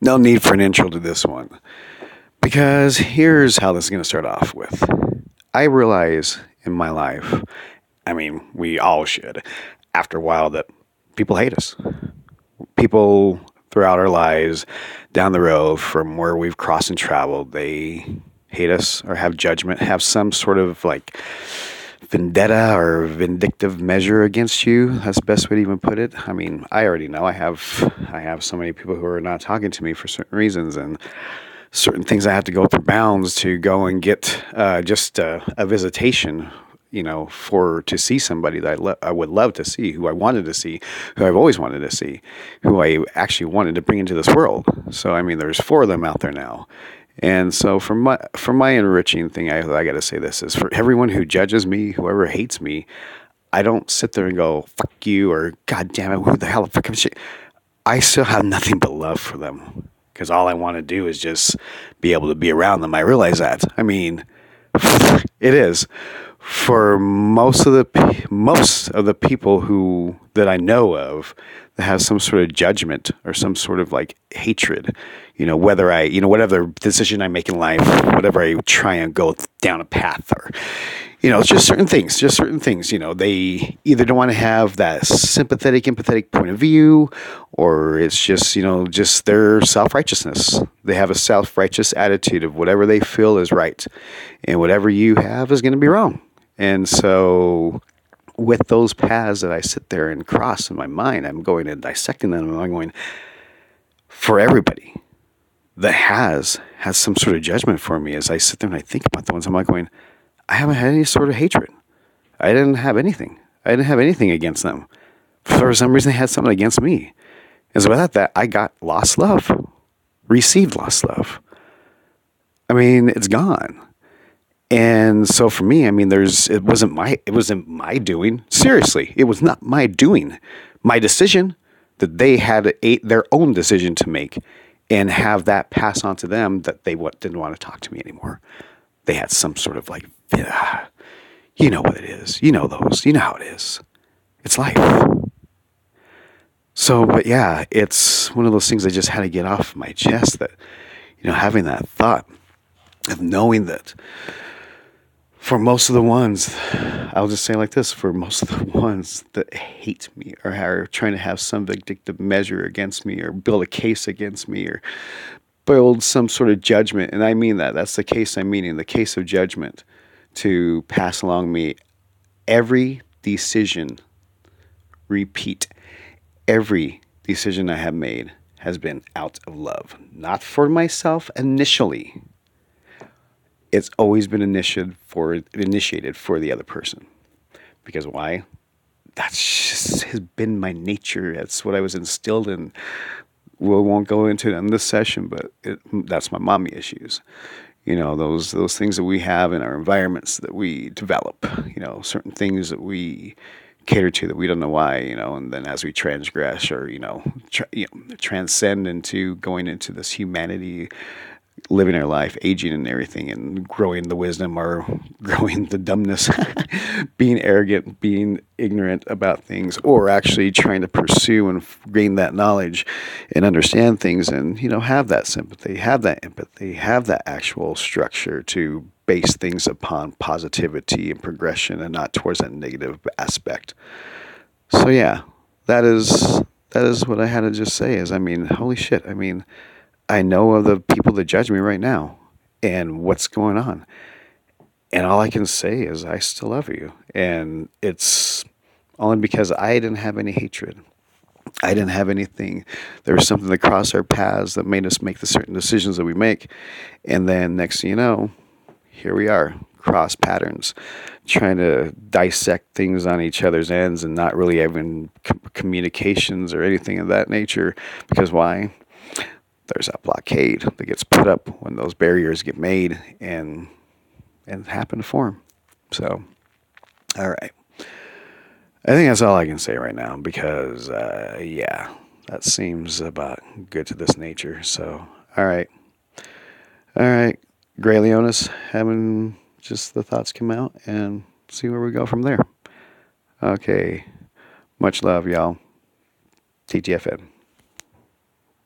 no need for an intro to this one. Because here's how this is going to start off with. I realize in my life, I mean, we all should, after a while, that people hate us. People throughout our lives, down the road from where we've crossed and traveled, they hate us or have judgment, have some sort of like vendetta or vindictive measure against you. That's the best way to even put it. I mean, I already know I have I have so many people who are not talking to me for certain reasons and certain things I have to go through bounds to go and get uh, just uh, a visitation. You know, for to see somebody that I, lo- I would love to see, who I wanted to see, who I've always wanted to see, who I actually wanted to bring into this world. So I mean, there's four of them out there now, and so for my for my enriching thing, I, I got to say this is for everyone who judges me, whoever hates me, I don't sit there and go fuck you or god damn it, who the hell fuck shit. I still have nothing but love for them because all I want to do is just be able to be around them. I realize that. I mean, it is for most of the most of the people who that I know of that have some sort of judgment or some sort of like hatred. You know, whether I, you know, whatever decision I make in life, whatever I try and go down a path or, you know, it's just certain things, just certain things. You know, they either don't want to have that sympathetic, empathetic point of view, or it's just, you know, just their self righteousness. They have a self righteous attitude of whatever they feel is right, and whatever you have is going to be wrong. And so, with those paths that I sit there and cross in my mind, I'm going and dissecting them, and I'm going, for everybody that has has some sort of judgment for me as I sit there and I think about the ones I'm like going, I haven't had any sort of hatred. I didn't have anything. I didn't have anything against them. For some reason, they had something against me. And so without that, I got lost love, received lost love. I mean, it's gone. And so for me, I mean, there's it wasn't my it wasn't my doing. Seriously, it was not my doing. My decision that they had a, their own decision to make and have that pass on to them that they what, didn't want to talk to me anymore. They had some sort of like, you know what it is. You know those. You know how it is. It's life. So, but yeah, it's one of those things I just had to get off my chest that, you know, having that thought of knowing that for most of the ones, I'll just say like this for most of the ones that hate me or are trying to have some vindictive measure against me or build a case against me or build some sort of judgment, and I mean that, that's the case I'm meaning, the case of judgment to pass along me every decision, repeat, every decision I have made has been out of love, not for myself initially it's always been initiated for initiated for the other person. Because why? That's just has been my nature. That's what I was instilled in. We won't go into it in this session, but it, that's my mommy issues. You know those those things that we have in our environments that we develop. You know certain things that we cater to that we don't know why, you know, and then as we transgress or you know, tra- you know, transcend into going into this humanity living our life, aging and everything, and growing the wisdom or growing the dumbness, being arrogant, being ignorant about things, or actually trying to pursue and gain that knowledge and understand things and, you know, have that sympathy, have that empathy, have that actual structure to base things upon positivity and progression and not towards that negative aspect. So, yeah, that is. That is what I had to just say. Is I mean, holy shit! I mean, I know of the people that judge me right now and what's going on. And all I can say is, I still love you. And it's only because I didn't have any hatred. I didn't have anything. There was something that crossed our paths that made us make the certain decisions that we make. And then next thing you know, here we are, cross patterns, trying to dissect things on each other's ends and not really having communications or anything of that nature. Because why? There's a blockade that gets put up when those barriers get made and and happen to form. So, all right. I think that's all I can say right now because, uh, yeah, that seems about good to this nature. So, all right. All right. Gray Leonis, having just the thoughts come out and see where we go from there. Okay. Much love, y'all. TTFN.